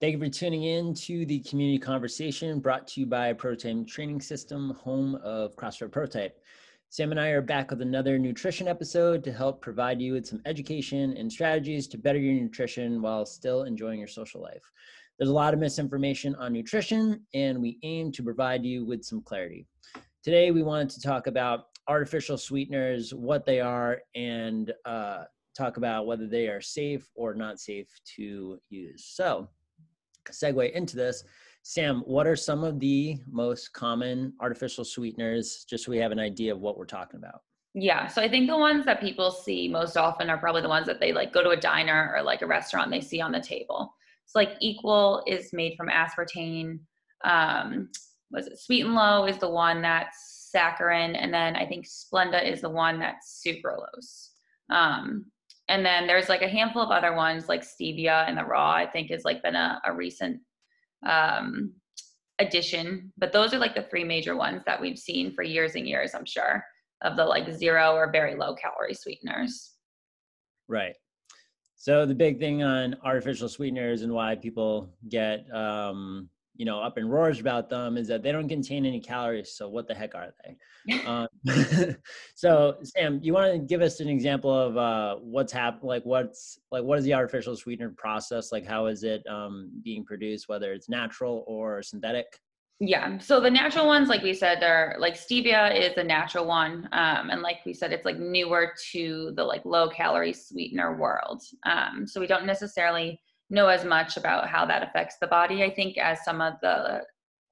Thank you for tuning in to the community conversation brought to you by Prototype Training System, home of CrossFit Prototype. Sam and I are back with another nutrition episode to help provide you with some education and strategies to better your nutrition while still enjoying your social life. There's a lot of misinformation on nutrition, and we aim to provide you with some clarity. Today, we wanted to talk about artificial sweeteners, what they are, and uh, talk about whether they are safe or not safe to use. So, segue into this, Sam, what are some of the most common artificial sweeteners, just so we have an idea of what we're talking about? Yeah, so I think the ones that people see most often are probably the ones that they like go to a diner or like a restaurant they see on the table. So like Equal is made from aspartame. Um, was it Sweet and Low is the one that's saccharin, and then I think Splenda is the one that's sucralose. Um, and then there's like a handful of other ones like stevia and the raw i think has like been a, a recent um, addition. But those are like the three major ones that we've seen for years and years i'm sure of the like zero or very low calorie sweeteners. Right. So the big thing on artificial sweeteners and why people get um, you know up in roars about them is that they don't contain any calories so what the heck are they? Um, so sam you want to give us an example of uh, what's happened like what's like what is the artificial sweetener process? Like how is it um, being produced whether it's natural or synthetic? Yeah so the natural ones like we said are like stevia is a natural one um, and like we said it's like newer to the like low calorie sweetener world. Um, so we don't necessarily know as much about how that affects the body, I think, as some of the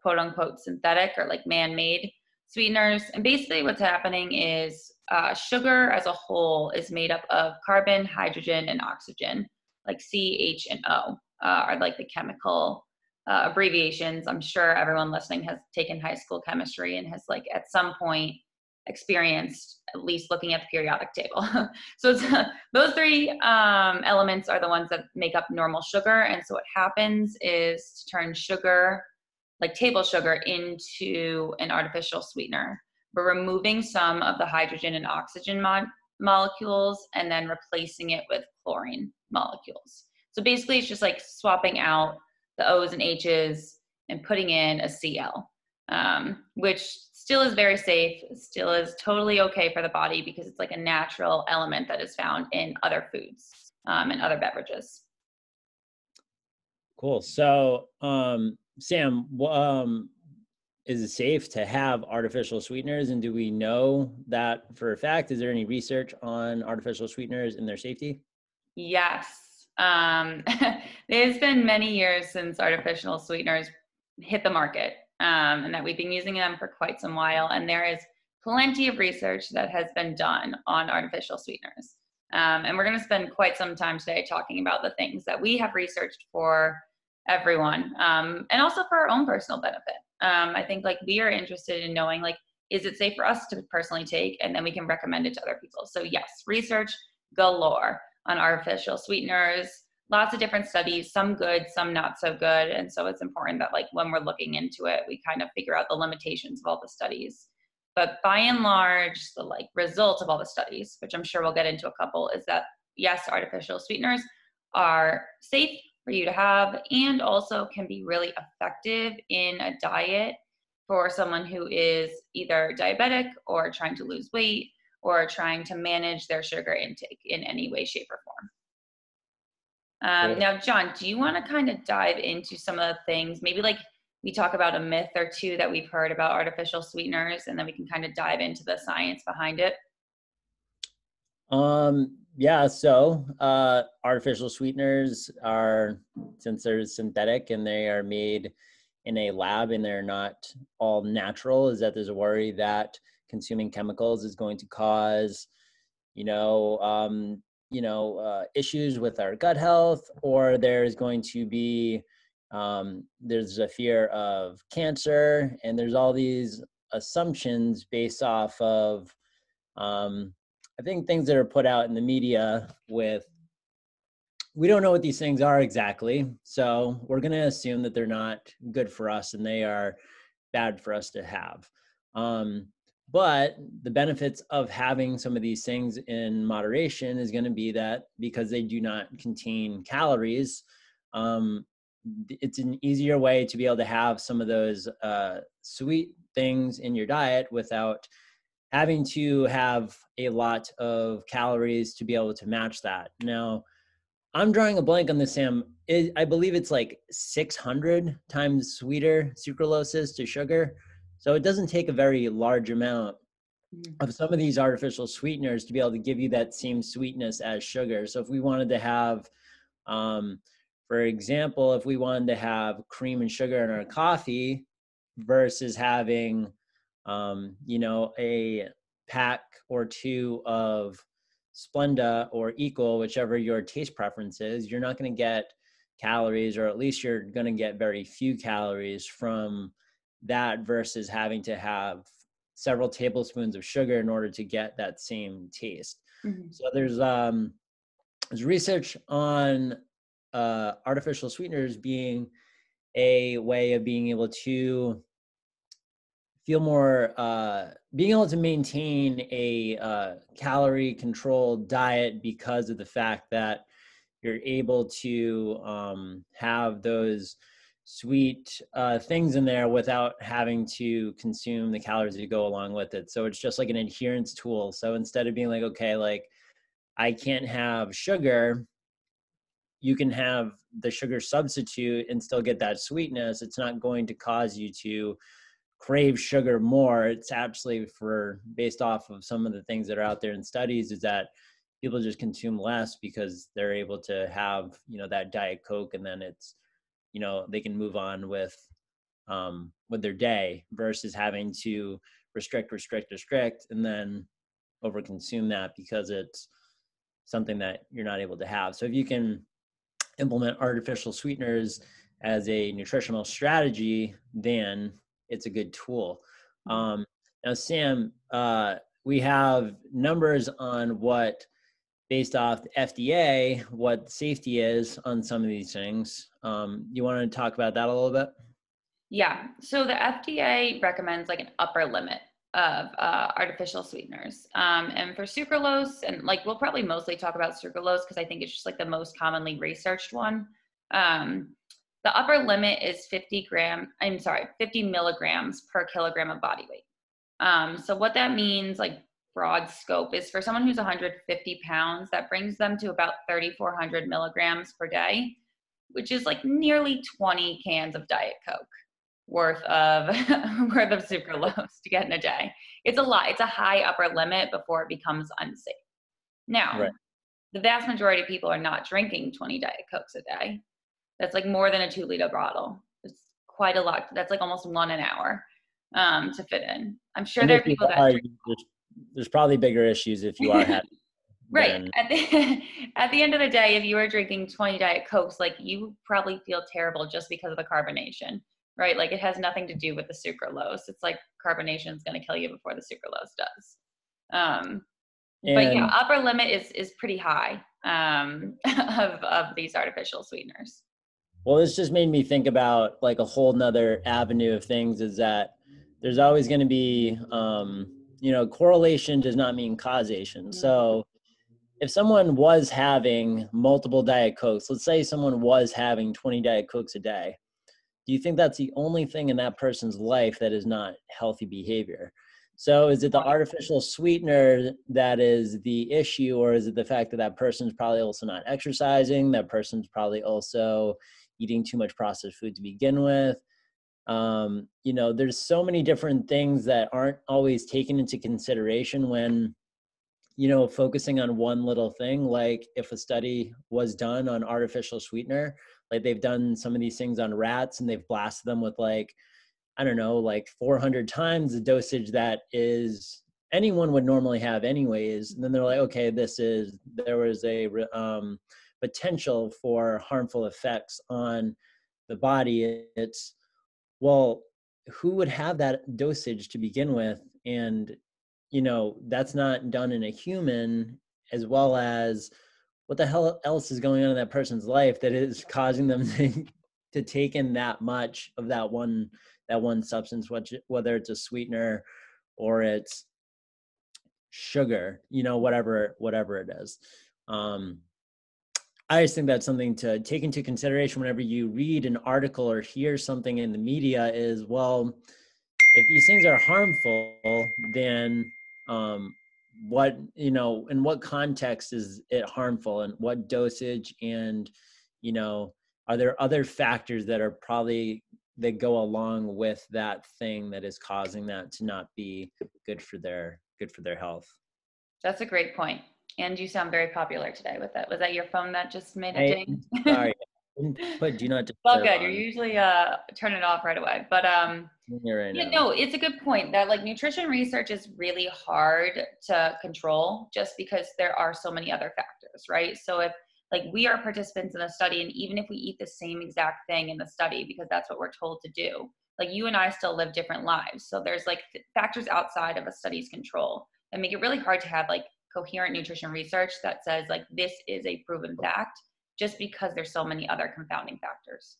quote unquote synthetic or like man made sweeteners. And basically, what's happening is uh, sugar as a whole is made up of carbon, hydrogen, and oxygen, like C, H, and O uh, are like the chemical uh, abbreviations. I'm sure everyone listening has taken high school chemistry and has, like, at some point experienced at least looking at the periodic table. so those three um, elements are the ones that make up normal sugar. And so what happens is to turn sugar, like table sugar, into an artificial sweetener. We're removing some of the hydrogen and oxygen mo- molecules and then replacing it with chlorine molecules. So basically, it's just like swapping out the O's and H's and putting in a Cl, um, which still is very safe, still is totally okay for the body because it's like a natural element that is found in other foods um, and other beverages. Cool. So, um, Sam, um, is it safe to have artificial sweeteners? And do we know that for a fact? Is there any research on artificial sweeteners and their safety? Yes. Um, it's been many years since artificial sweeteners hit the market um, and that we've been using them for quite some while. And there is plenty of research that has been done on artificial sweeteners. Um, and we're going to spend quite some time today talking about the things that we have researched for everyone um, and also for our own personal benefit. Um, I think like we are interested in knowing like, is it safe for us to personally take? And then we can recommend it to other people. So yes, research galore on artificial sweeteners, lots of different studies, some good, some not so good. And so it's important that like when we're looking into it, we kind of figure out the limitations of all the studies. But by and large, the like result of all the studies, which I'm sure we'll get into a couple, is that yes, artificial sweeteners are safe for you to have and also can be really effective in a diet for someone who is either diabetic or trying to lose weight or trying to manage their sugar intake in any way, shape, or form. Um, Now, Jon, do you want to kind of dive into some of the things? Maybe like we talk about a myth or two that we've heard about artificial sweeteners, and then we can kind of dive into the science behind it. Um, yeah, so uh, artificial sweeteners are, since they're synthetic and they are made in a lab and they're not all natural, is that there's a worry that consuming chemicals is going to cause, you know, um, you know uh, issues with our gut health or there's going to be um, there's a fear of cancer and there's all these assumptions based off of um, i think things that are put out in the media with we don't know what these things are exactly so we're going to assume that they're not good for us and they are bad for us to have. Um, but the benefits of having some of these things in moderation is going to be that because they do not contain calories, um, it's an easier way to be able to have some of those uh, sweet things in your diet without having to have a lot of calories to be able to match that. Now, I'm drawing a blank on this, Sam. It, I believe it's like 600 times sweeter sucralose to sugar. So it doesn't take a very large amount mm. of some of these artificial sweeteners to be able to give you that same sweetness as sugar. So if we wanted to have, um, for example, if we wanted to have cream and sugar in our coffee versus having, um, you know, a pack or two of Splenda or Equal, whichever your taste preference is, you're not going to get calories, or at least you're going to get very few calories from that versus having to have several tablespoons of sugar in order to get that same taste. Mm-hmm. So there's um, there's research on uh, artificial sweeteners being a way of being able to feel more uh, being able to maintain a uh, calorie controlled diet because of the fact that you're able to um, have those sweet uh, things in there without having to consume the calories that go along with it. So it's just like an adherence tool. So instead of being like, okay, like I can't have sugar, you can have the sugar substitute and still get that sweetness. It's not going to cause you to crave sugar more it's actually for based off of some of the things that are out there in studies is that people just consume less because they're able to have you know that diet coke and then it's you know they can move on with um with their day versus having to restrict restrict restrict and then overconsume that because it's something that you're not able to have so if you can implement artificial sweeteners as a nutritional strategy then it's a good tool. Mm-hmm. Um, now, Sam, uh, we have numbers on what, based off the FDA, what safety is on some of these things. Um, you want to talk about that a little bit? Yeah. So the FDA recommends like an upper limit of uh, artificial sweeteners. Um, and for sucralose, and like we'll probably mostly talk about sucralose because I think it's just like the most commonly researched one. Um, the upper limit is 50 gram, I'm sorry, 50 milligrams per kilogram of body weight. Um, so what that means, like broad scope, is for someone who's 150 pounds, that brings them to about 3,400 milligrams per day, which is like nearly 20 cans of Diet Coke worth of worth of sucralose to get in a day. It's a lot. It's a high upper limit before it becomes unsafe. Now, right. the vast majority of people are not drinking 20 Diet Cokes a day. That's like more than a two liter bottle. It's quite a lot. That's like almost one an hour um, to fit in. I'm sure there are people that. Are, there's, probably bigger issues if you are having. right. At the, at the end of the day, if you are drinking 20 Diet Cokes, like you probably feel terrible just because of the carbonation, right? Like it has nothing to do with the sucralose. It's like carbonation is going to kill you before the sucralose does. Um, but yeah, upper limit is is pretty high um, of of these artificial sweeteners. Well, this just made me think about like a whole nother avenue of things is that there's always going to be, um, you know, correlation does not mean causation. Mm-hmm. So if someone was having multiple Diet Cokes, let's say someone was having 20 Diet Cokes a day, do you think that's the only thing in that person's life that is not healthy behavior? So is it the artificial sweetener that is the issue, or is it the fact that that person's probably also not exercising? That person's probably also eating too much processed food to begin with um, you know there's so many different things that aren't always taken into consideration when you know focusing on one little thing like if a study was done on artificial sweetener like they've done some of these things on rats and they've blasted them with like i don't know like 400 times the dosage that is anyone would normally have anyways and then they're like okay this is there was a um, potential for harmful effects on the body. It's well who would have that dosage to begin with? And you know that's not done in a human as well as what the hell else is going on in that person's life that is causing them to, to take in that much of that one that one substance which whether it's a sweetener or it's sugar you know whatever whatever it is. Um I just think that's something to take into consideration whenever you read an article or hear something in the media is well, if these things are harmful, then um, what you know in what context is it harmful and what dosage and you know are there other factors that are probably that go along with that thing that is causing that to not be good for their good for their health? That's a great point and you sound very popular today with that was that your phone that just made a ding? Sorry. But do not well good. You're usually uh turn it off right away. But um right yeah, no it's a good point that like nutrition research is really hard to control just because there are so many other factors right? So if like we are participants in a study and even if we eat the same exact thing in the study because that's what we're told to do like you and i still live different lives. So there's like factors outside of a study's control that make it really hard to have like coherent nutrition research that says like this is a proven fact just because there's so many other confounding factors.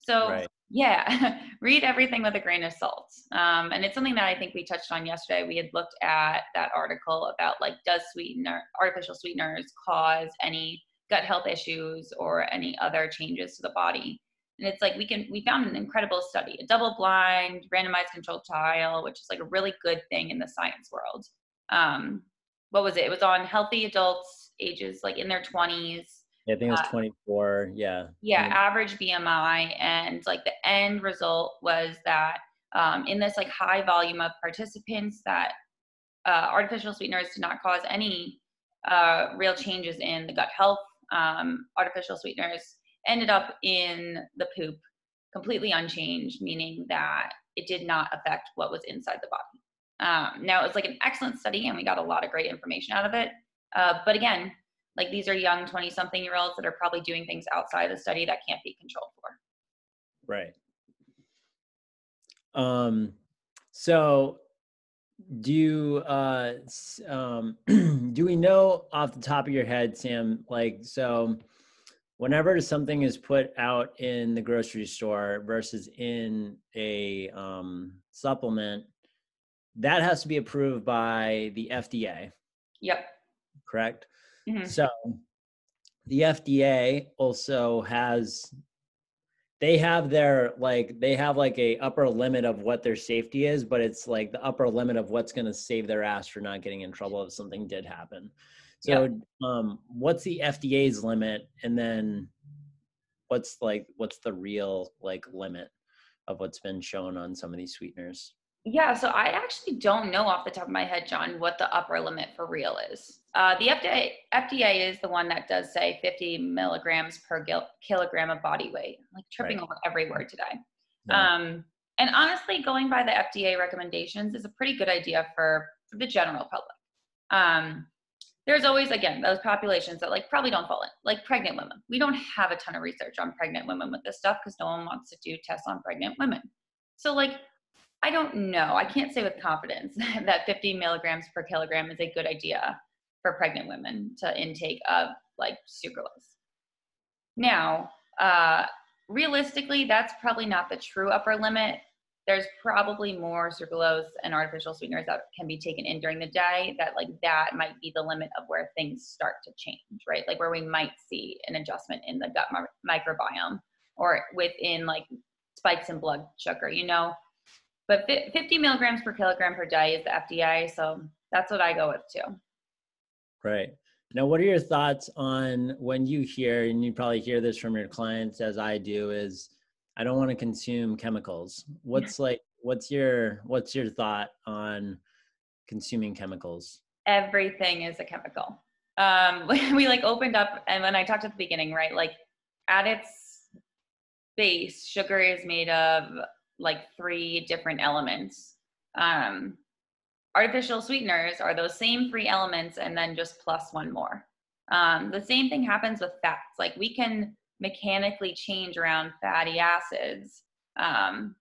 So right. yeah, read everything with a grain of salt. Um, and it's something that I think we touched on yesterday. We had looked at that article about like does sweetener artificial sweeteners cause any gut health issues or any other changes to the body? And it's like we can we found an incredible study, a double blind, randomized controlled trial, which is like a really good thing in the science world. Um, what was it? It was on healthy adults ages like in their 20s yeah, I think it was uh, 24. Yeah. Yeah, average BMI. And like the end result was that um, in this like high volume of participants that uh, artificial sweeteners did not cause any uh, real changes in the gut health. Um, artificial sweeteners ended up in the poop completely unchanged, meaning that it did not affect what was inside the body. Um, now, it was like an excellent study and we got a lot of great information out of it. Uh, but again, like these are young 20 something year olds that are probably doing things outside the study that can't be controlled for right um so do you uh um do we know off the top of your head sam like so whenever something is put out in the grocery store versus in a um supplement that has to be approved by the fda yep correct Mm-hmm. So the FDA also has they have their like they have like a upper limit of what their safety is, but it's like the upper limit of what's going to save their ass for not getting in trouble if something did happen. So yeah. um what's the FDA's limit and then what's like what's the real like limit of what's been shown on some of these sweeteners? Yeah, so I actually don't know off the top of my head, Jon, what the upper limit for real is. Uh, the FDA, FDA is the one that does say 50 milligrams per gil- kilogram of body weight. I'm like tripping right. over every word today. Yeah. Um, and honestly, going by the FDA recommendations is a pretty good idea for, for the general public. Um, there's always, again, those populations that like probably don't fall in, like pregnant women. We don't have a ton of research on pregnant women with this stuff because no one wants to do tests on pregnant women. So like I don't know. I can't say with confidence that 50 milligrams per kilogram is a good idea for pregnant women to intake of like sucralose. Now, uh, realistically, that's probably not the true upper limit. There's probably more sucralose and artificial sweeteners that can be taken in during the day that like that might be the limit of where things start to change, right? Like where we might see an adjustment in the gut microbiome or within like spikes in blood sugar, you know? But 50 milligrams per kilogram per day is the FDA, so that's what I go with too. Right. Now, what are your thoughts on when you hear, and you probably hear this from your clients as I do, is I don't want to consume chemicals. What's like, what's your, what's your thought on consuming chemicals? Everything is a chemical. Um, we like opened up, and when I talked at the beginning, right, like at its base, sugar is made of like three different elements. Um, artificial sweeteners are those same three elements and then just plus one more. Um, the same thing happens with fats. Like we can mechanically change around fatty acids. Um,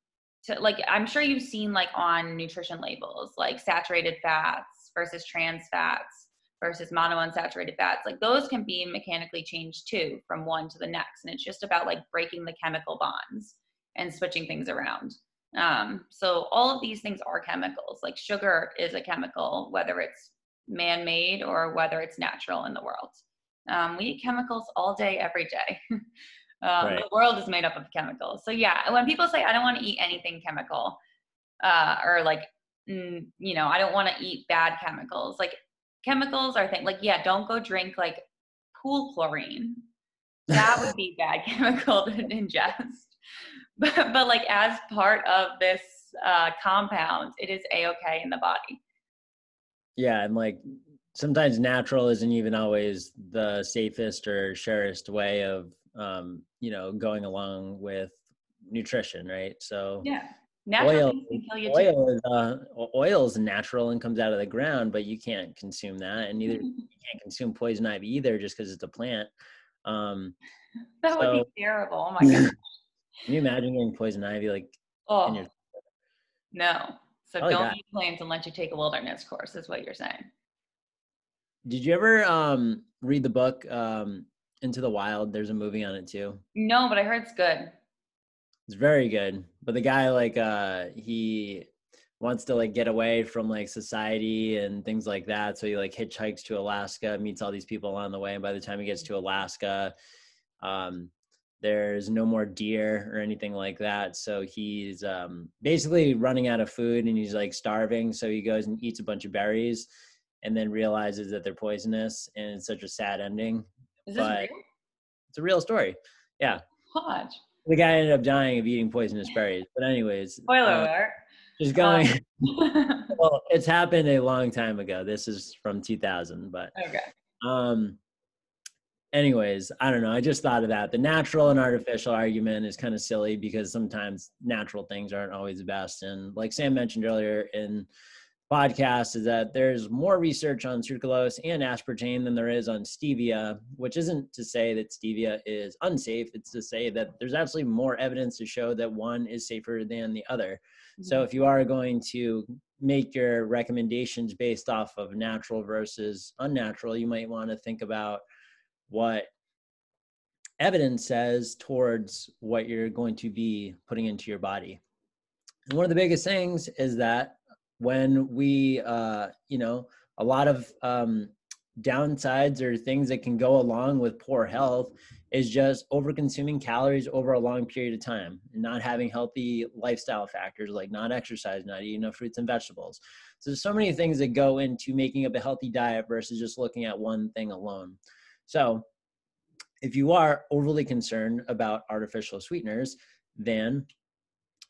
to like, I'm sure you've seen like on nutrition labels, like saturated fats versus trans fats versus monounsaturated fats. Like those can be mechanically changed too from one to the next. And it's just about like breaking the chemical bonds and switching things around. Um, so all of these things are chemicals. Like sugar is a chemical, whether it's man-made or whether it's natural in the world. Um, we eat chemicals all day, every day. um, Right. The world is made up of chemicals. So yeah, when people say I don't want to eat anything chemical, uh, or like, mm, you know, I don't want to eat bad chemicals. Like chemicals are things like yeah, don't go drink like pool chlorine. That would be bad chemical to ingest. But but like as part of this uh, compound, it is a okay in the body. Yeah, and like sometimes natural isn't even always the safest or surest way of um, you know, going along with nutrition, right? So Yeah. Natural oil, can kill you too. oil is uh, oil is natural and comes out of the ground, but you can't consume that, and neither you can't consume poison ivy either, just because it's a plant. Um, that would be terrible. Oh my god. can you imagine getting poison ivy? Like, Oh your- no. So Probably don't eat plants unless you take a wilderness course. Is what you're saying. did you ever um, read the book um, Into the Wild? There's a movie on it too. No, but I heard it's good. It's very good. But the guy like uh he wants to like get away from like society and things like that. So he like hitchhikes to Alaska, meets all these people along the way, and by the time he gets to Alaska, um there's no more deer or anything like that. So he's um basically running out of food and he's like starving. So he goes and eats a bunch of berries and then realizes that they're poisonous and it's such a sad ending. Is this But- real? It's a real story. Yeah. Hodge. The guy ended up dying of eating poisonous berries. But anyways, Spoiler uh, alert. just going. Um, well, it's happened a long time ago. This is from 2000, but okay. um. Anyways, I don't know. I just thought of that. The natural and artificial argument is kind of silly because sometimes natural things aren't always the best. And like Sam mentioned earlier in podcast, is that there's more research on sucralose and aspartame than there is on stevia, which isn't to say that stevia is unsafe. It's to say that there's absolutely more evidence to show that one is safer than the other. So mm-hmm. if you are going to make your recommendations based off of natural versus unnatural, you might want to think about what evidence says towards what you're going to be putting into your body. And one of the biggest things is that when we, uh, you know, a lot of um, downsides or things that can go along with poor health is just over consuming calories over a long period of time not having healthy lifestyle factors like not exercise, not eating enough fruits and vegetables. So there's so many things that go into making up a healthy diet versus just looking at one thing alone. So if you are overly concerned about artificial sweeteners, then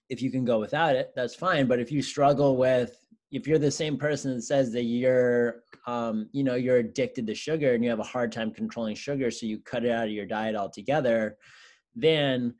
if you can go without it, that's fine. But if you struggle with, if you're the same person that says that you're, um, you know, you're addicted to sugar and you have a hard time controlling sugar, so you cut it out of your diet altogether, then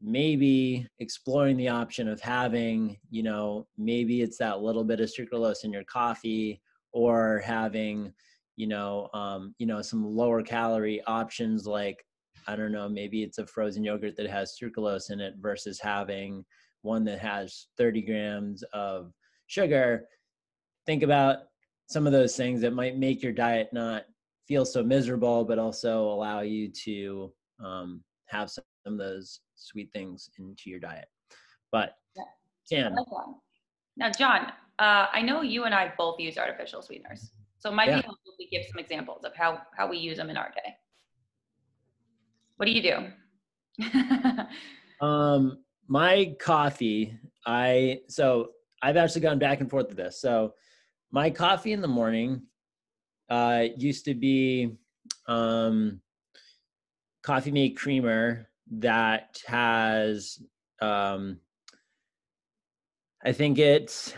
maybe exploring the option of having, you know, maybe it's that little bit of sucralose in your coffee or having, you know, um, you know, some lower calorie options like, I don't know, maybe it's a frozen yogurt that has sucralose in it versus having one that has 30 grams of sugar. Think about some of those things that might make your diet not feel so miserable, but also allow you to um, have some of those sweet things into your diet. But Yeah. Sam, I like that. Now, Jon, uh, I know you and I both use artificial sweeteners, so it might Yeah. be helpful we give some examples of how how we use them in our day. What do you do? Um, my coffee, I so I've actually gone back and forth with this. So my coffee in the morning uh used to be um coffee mate creamer that has um I think it's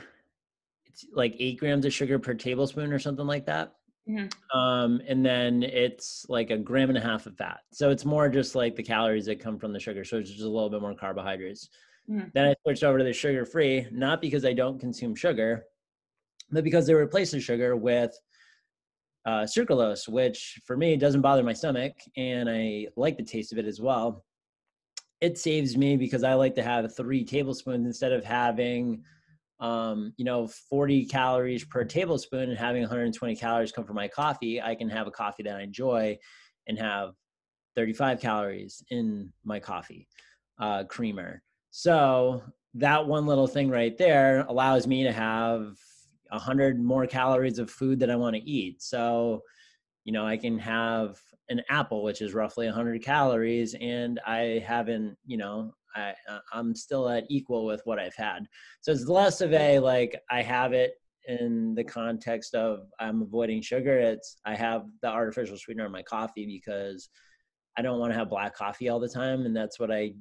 like eight grams of sugar per tablespoon or something like that. Mhm. Um, and then it's like a gram and a half of fat. So it's more just like the calories that come from the sugar. So it's just a little bit more carbohydrates. Mhm. Then I switched over to the sugar free, not because I don't consume sugar, but because they replace the sugar with uh, sucralose, which for me doesn't bother my stomach and I like the taste of it as well. It saves me because I like to have three tablespoons instead of having um, you know, 40 calories per tablespoon and having 120 calories come from my coffee, I can have a coffee that I enjoy and have 35 calories in my coffee uh, creamer. So that one little thing right there allows me to have 100 more calories of food that I want to eat. So, you know, I can have an apple, which is roughly 100 calories, and I haven't, you know, I I'm still at equal with what I've had. So it's less of a like I have it in the context of I'm avoiding sugar. It's I have the artificial sweetener in my coffee because I don't want to have black coffee all the time, and that's what I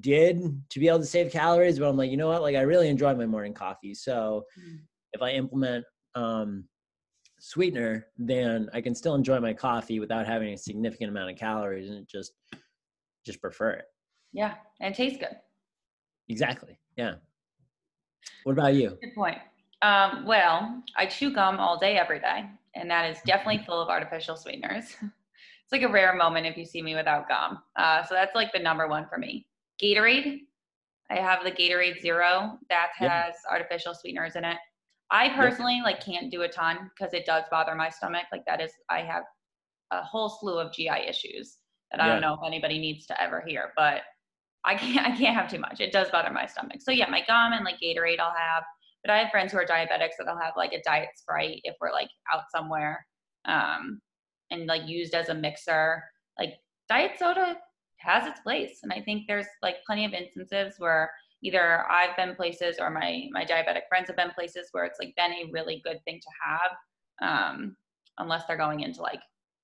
did to be able to save calories. But I'm like, you know what? Like I really enjoy my morning coffee, so mm. if I implement um, sweetener, then I can still enjoy my coffee without having a significant amount of calories, and just just prefer it. Yeah, and it tastes good. Exactly. Yeah. What about you? Good point. Um, well, I chew gum all day, every day, and that is definitely full of artificial sweeteners. it's like a rare moment if you see me without gum. Uh, so that's like the number one for me. Gatorade. I have the Gatorade Zero that has yeah. artificial sweeteners in it. I personally yeah. like can't do a ton because it does bother my stomach. Like that is, I have a whole slew of GI issues that I don't know if anybody needs to ever hear, but I can't I can't have too much. It does bother my stomach. So yeah, my gum and like Gatorade I'll have. But I have friends who are diabetics that I'll have like a diet sprite if we're like out somewhere. Um and like used as a mixer. Like diet soda has its place. And I think there's like plenty of instances where either I've been places or my my diabetic friends have been places where it's like been a really good thing to have. Um, unless they're going into like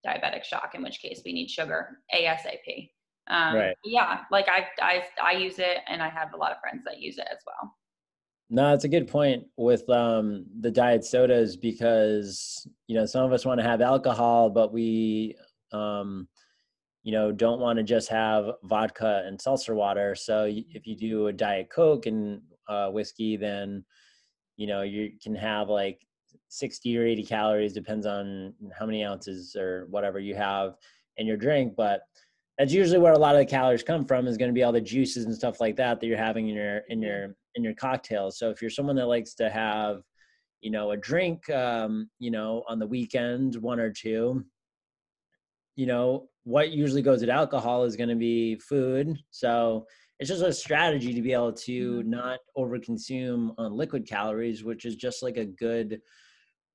diabetic shock, in which case we need sugar ASAP. Um, right. Yeah, like I, I, I use it, and I have a lot of friends that use it as well. No, it's a good point with um, the diet sodas because you know some of us want to have alcohol, but we, um, you know, don't want to just have vodka and seltzer water. So if you do a diet coke and uh, whiskey, then you know you can have like 60 or 80 calories, depends on how many ounces or whatever you have in your drink, but that's usually where a lot of the calories come from is going to be all the juices and stuff like that that you're having in your in your in your cocktails so if you're someone that likes to have you know a drink um you know on the weekend one or two you know what usually goes with alcohol is going to be food so it's just a strategy to be able to mm-hmm. not overconsume on liquid calories which is just like a good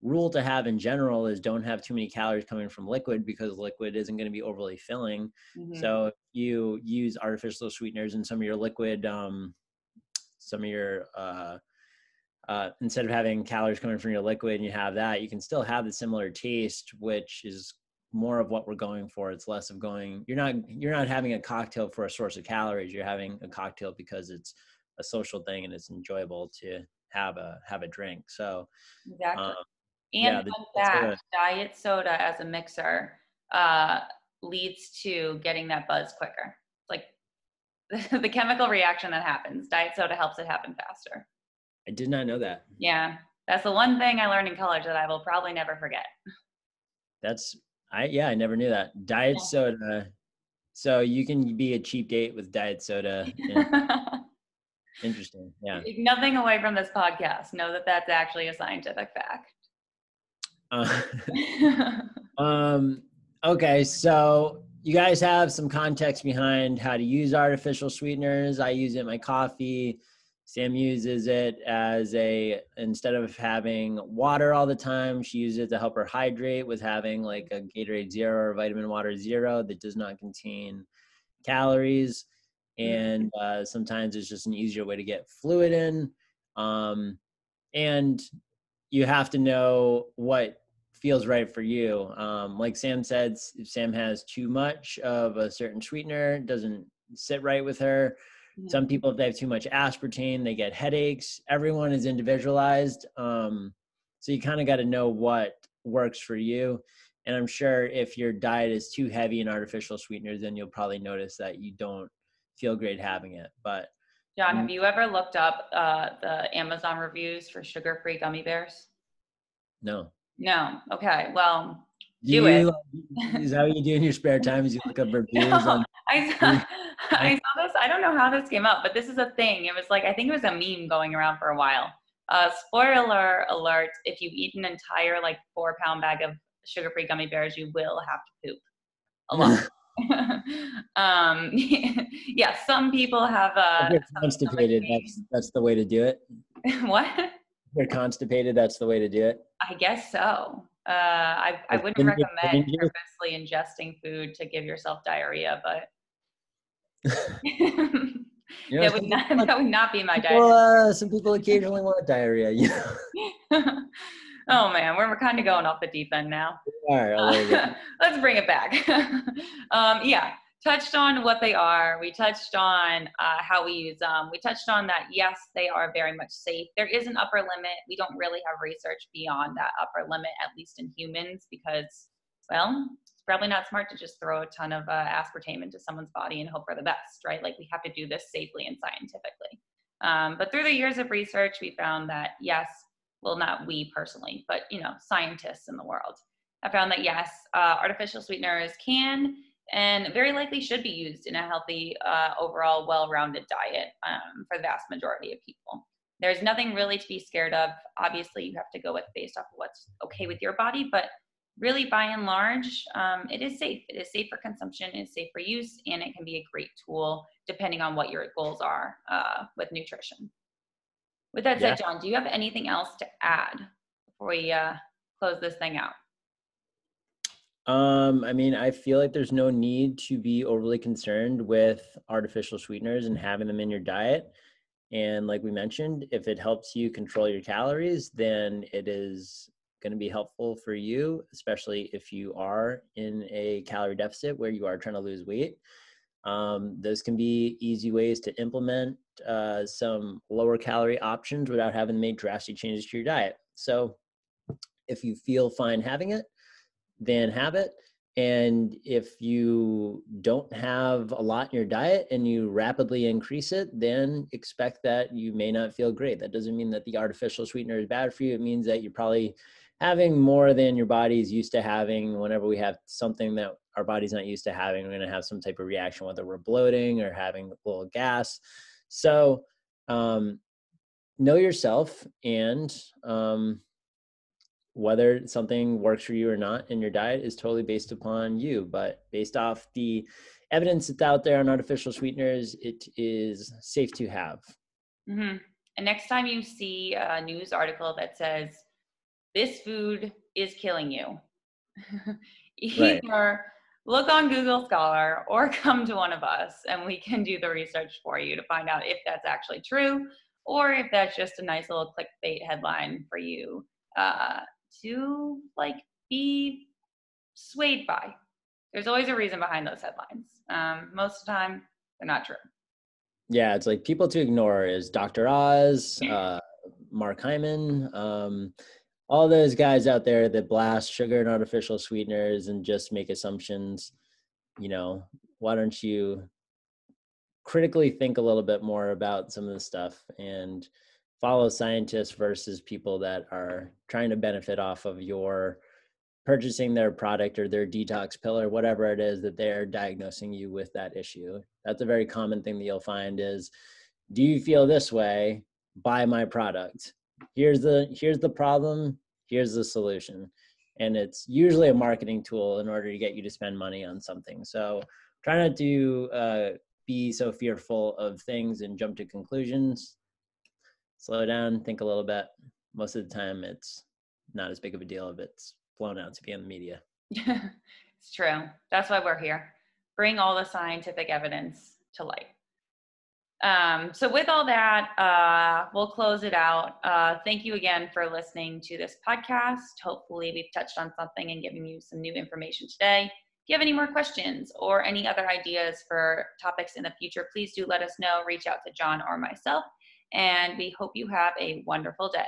rule to have in general is don't have too many calories coming from liquid because liquid isn't going to be overly filling. Mm-hmm. So if you use artificial sweeteners in some of your liquid, um, some of your uh, uh, instead of having calories coming from your liquid and you have that, you can still have the similar taste, which is more of what we're going for. It's less of going. You're not you're not having a cocktail for a source of calories. You're having a cocktail because it's a social thing and it's enjoyable to have a have a drink. So exactly. Um, and yeah, fact, diet soda as a mixer uh, leads to getting that buzz quicker. Like the chemical reaction that happens. Diet soda helps it happen faster. I did not know that. Yeah. That's the one thing I learned in college that I will probably never forget. That's I yeah, I never knew that. Diet yeah. soda. So you can be a cheap date with diet soda. Interesting. Yeah. Take nothing away from this podcast. Know that that's actually a scientific fact. Uh, um, okay, so you guys have some context behind how to use artificial sweeteners. I use it in my coffee. Sam uses it as a instead of having water all the time, she uses it to help her hydrate with having like a Gatorade Zero or Vitamin Water Zero that does not contain calories. And uh, sometimes it's just an easier way to get fluid in. Um, and you have to know what feels right for you. Um, like Sam said, if Sam has too much of a certain sweetener, doesn't sit right with her. Yeah. Some people, if they have too much aspartame, they get headaches. Everyone is individualized. Um, so you kind of got to know what works for you. And I'm sure if your diet is too heavy in artificial sweeteners, then you'll probably notice that you don't feel great having it. But Jon, have you ever looked up uh, the Amazon reviews for sugar-free gummy bears? No. No. Okay. Well, do, do you, it. is that what you do in your spare time? Is you look up reviews? no, on, I, saw, I saw this. I don't know how this came up, but this is a thing. It was like I think it was a meme going around for a while. Uh, spoiler alert: If you eat an entire like four pound bag of sugar-free gummy bears, you will have to poop a lot. um, yeah, some people have. Uh, constipated. That's that's the way to do it. what? you're constipated, that's the way to do it. I guess so. Uh, I, I wouldn't recommend purposely ingesting food to give yourself diarrhea, but You know, that would not that would not be my people, diet. uh, some people occasionally want diarrhea. You know. Oh man, we're, we're kind of going off the deep end now. All right, I'll let's bring it back. um, yeah, touched on what they are. We touched on uh, how we use them. We touched on that, yes, they are very much safe. There is an upper limit. We don't really have research beyond that upper limit, at least in humans, because, well, it's probably not smart to just throw a ton of uh, aspartame into someone's body and hope for the best, right? Like we have to do this safely and scientifically. Um, but through the years of research, we found that, yes, well, not we personally, but, you know, scientists in the world I found that yes, uh, artificial sweeteners can and very likely should be used in a healthy, uh, overall well-rounded diet um, for the vast majority of people. There's nothing really to be scared of. Obviously, you have to go with based off of what's okay with your body, but really, by and large, um, it is safe. It is safe for consumption, it is safe for use, and it can be a great tool depending on what your goals are uh, with nutrition. With that said, Jon, do you have anything else to add before we uh, close this thing out? Um, I mean, I feel like there's no need to be overly concerned with artificial sweeteners and having them in your diet. And like we mentioned, if it helps you control your calories, then it is going to be helpful for you, especially if you are in a calorie deficit where you are trying to lose weight. Um, those can be easy ways to implement uh, some lower calorie options without having to make drastic changes to your diet. So if you feel fine having it, then have it. And if you don't have a lot in your diet and you rapidly increase it, then expect that you may not feel great. That doesn't mean that the artificial sweetener is bad for you. It means that you're probably having more than your body's used to having. Whenever we have something that our body's not used to having, we're going to have some type of reaction, whether we're bloating or having a little gas. So, um, know yourself and um, whether something works for you or not in your diet is totally based upon you but based off the evidence that's out there on artificial sweeteners it is safe to have hmm And next time you see a news article that says, this food is killing you, Right. Look on Google Scholar or come to one of us and we can do the research for you to find out if that's actually true or if that's just a nice little clickbait headline for you uh, to like be swayed by. There's always a reason behind those headlines. Um, most of the time, they're not true. yeah it's like people to ignore is dr oz uh, mark hyman um, all those guys out there that blast sugar and artificial sweeteners and just make assumptions you know why don't you critically think a little bit more about some of the stuff and follow scientists versus people that are trying to benefit off of your purchasing their product or their detox pill or whatever it is that they're diagnosing you with that issue. That's a very common thing that you'll find is do you feel this way? Buy my product here's the here's the problem here's the solution and it's usually a marketing tool in order to get you to spend money on something so try not to uh, be so fearful of things and jump to conclusions slow down think a little bit most of the time it's not as big of a deal if it's blown out to be in the media it's true. That's why we're here. Bring all the scientific evidence to light. Um, so, with all that, uh, we'll close it out. Uh, thank you again for listening to this podcast. Hopefully, we've touched on something and given you some new information today. If you have any more questions or any other ideas for topics in the future, please do let us know. Reach out to Jon or myself, and we hope you have a wonderful day.